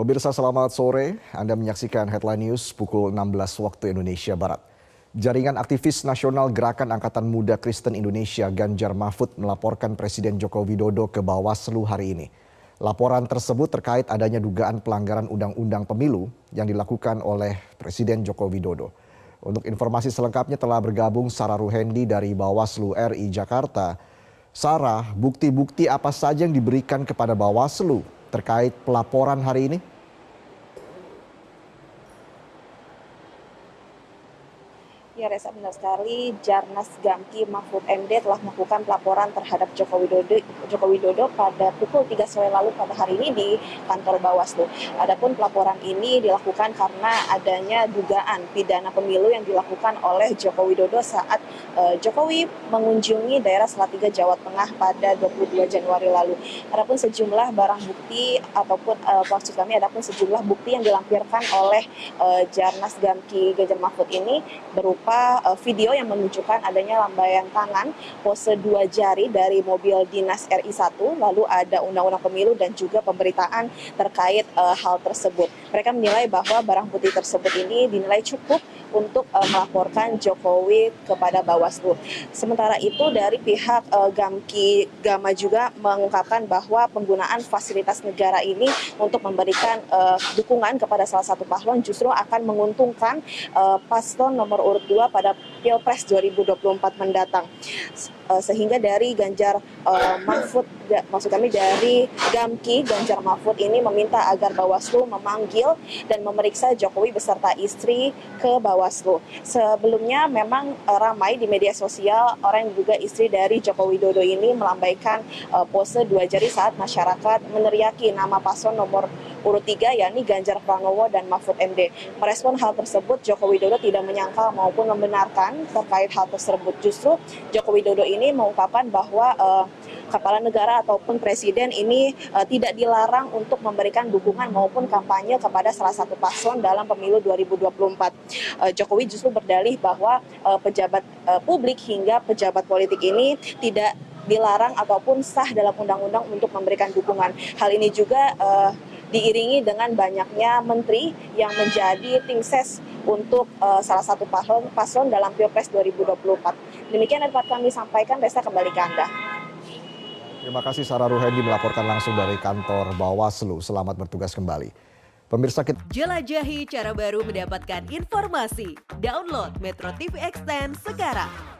Pemirsa selamat sore, Anda menyaksikan Headline News pukul 16 waktu Indonesia Barat. Jaringan aktivis nasional Gerakan Angkatan Muda Kristen Indonesia Ganjar Mahfud melaporkan Presiden Joko Widodo ke Bawaslu hari ini. Laporan tersebut terkait adanya dugaan pelanggaran undang-undang pemilu yang dilakukan oleh Presiden Joko Widodo. Untuk informasi selengkapnya telah bergabung Sarah Ruhendi dari Bawaslu RI Jakarta. Sarah, bukti-bukti apa saja yang diberikan kepada Bawaslu terkait pelaporan hari ini? Ya Reza benar sekali, Jarnas Gamki Mahfud MD telah melakukan pelaporan terhadap Joko Widodo, Joko Widodo pada pukul 3 sore lalu pada hari ini di kantor Bawaslu. Adapun pelaporan ini dilakukan karena adanya dugaan pidana pemilu yang dilakukan oleh Joko Widodo saat uh, Jokowi mengunjungi daerah Salatiga Jawa Tengah pada 22 Januari lalu. Adapun sejumlah barang bukti ataupun uh, maksud kami adapun sejumlah bukti yang dilampirkan oleh uh, Jarnas Gamki Ganjar Mahfud ini berupa beberapa uh, video yang menunjukkan adanya lambaian tangan pose dua jari dari mobil dinas RI1, lalu ada undang-undang pemilu dan juga pemberitaan terkait uh, hal tersebut. Mereka menilai bahwa barang bukti tersebut ini dinilai cukup untuk uh, melaporkan Jokowi kepada Bawaslu. Sementara itu dari pihak uh, Gamki Gama juga mengungkapkan bahwa penggunaan fasilitas negara ini untuk memberikan uh, dukungan kepada salah satu paslon justru akan menguntungkan uh, paslon nomor urut 2 pada Pilpres 2024 mendatang. Sehingga dari Ganjar uh, Mahfud, maksud kami dari Gamki Ganjar Mahfud ini meminta agar Bawaslu memanggil dan memeriksa Jokowi beserta istri ke Bawaslu Bawaslu. Sebelumnya memang uh, ramai di media sosial orang yang juga istri dari Joko Widodo ini melambaikan uh, pose dua jari saat masyarakat meneriaki nama paslon nomor urut tiga yakni Ganjar Pranowo dan Mahfud MD. Merespon hal tersebut, Joko Widodo tidak menyangkal maupun membenarkan terkait hal tersebut. Justru Joko Widodo ini mengungkapkan bahwa uh, kepala negara ataupun presiden ini uh, tidak dilarang untuk memberikan dukungan maupun kampanye kepada salah satu paslon dalam pemilu 2024. Uh, Jokowi justru berdalih bahwa uh, pejabat uh, publik hingga pejabat politik ini tidak dilarang ataupun sah dalam undang-undang untuk memberikan dukungan. Hal ini juga uh, diiringi dengan banyaknya menteri yang menjadi tim ses untuk uh, salah satu paslon, paslon dalam Pilpres 2024. Demikian dapat kami sampaikan, Resta kembali ke Anda. Terima kasih Sarah Ruhendi melaporkan langsung dari kantor Bawaslu. Selamat bertugas kembali. Pemirsa kita jelajahi cara baru mendapatkan informasi. Download Metro TV Extend sekarang.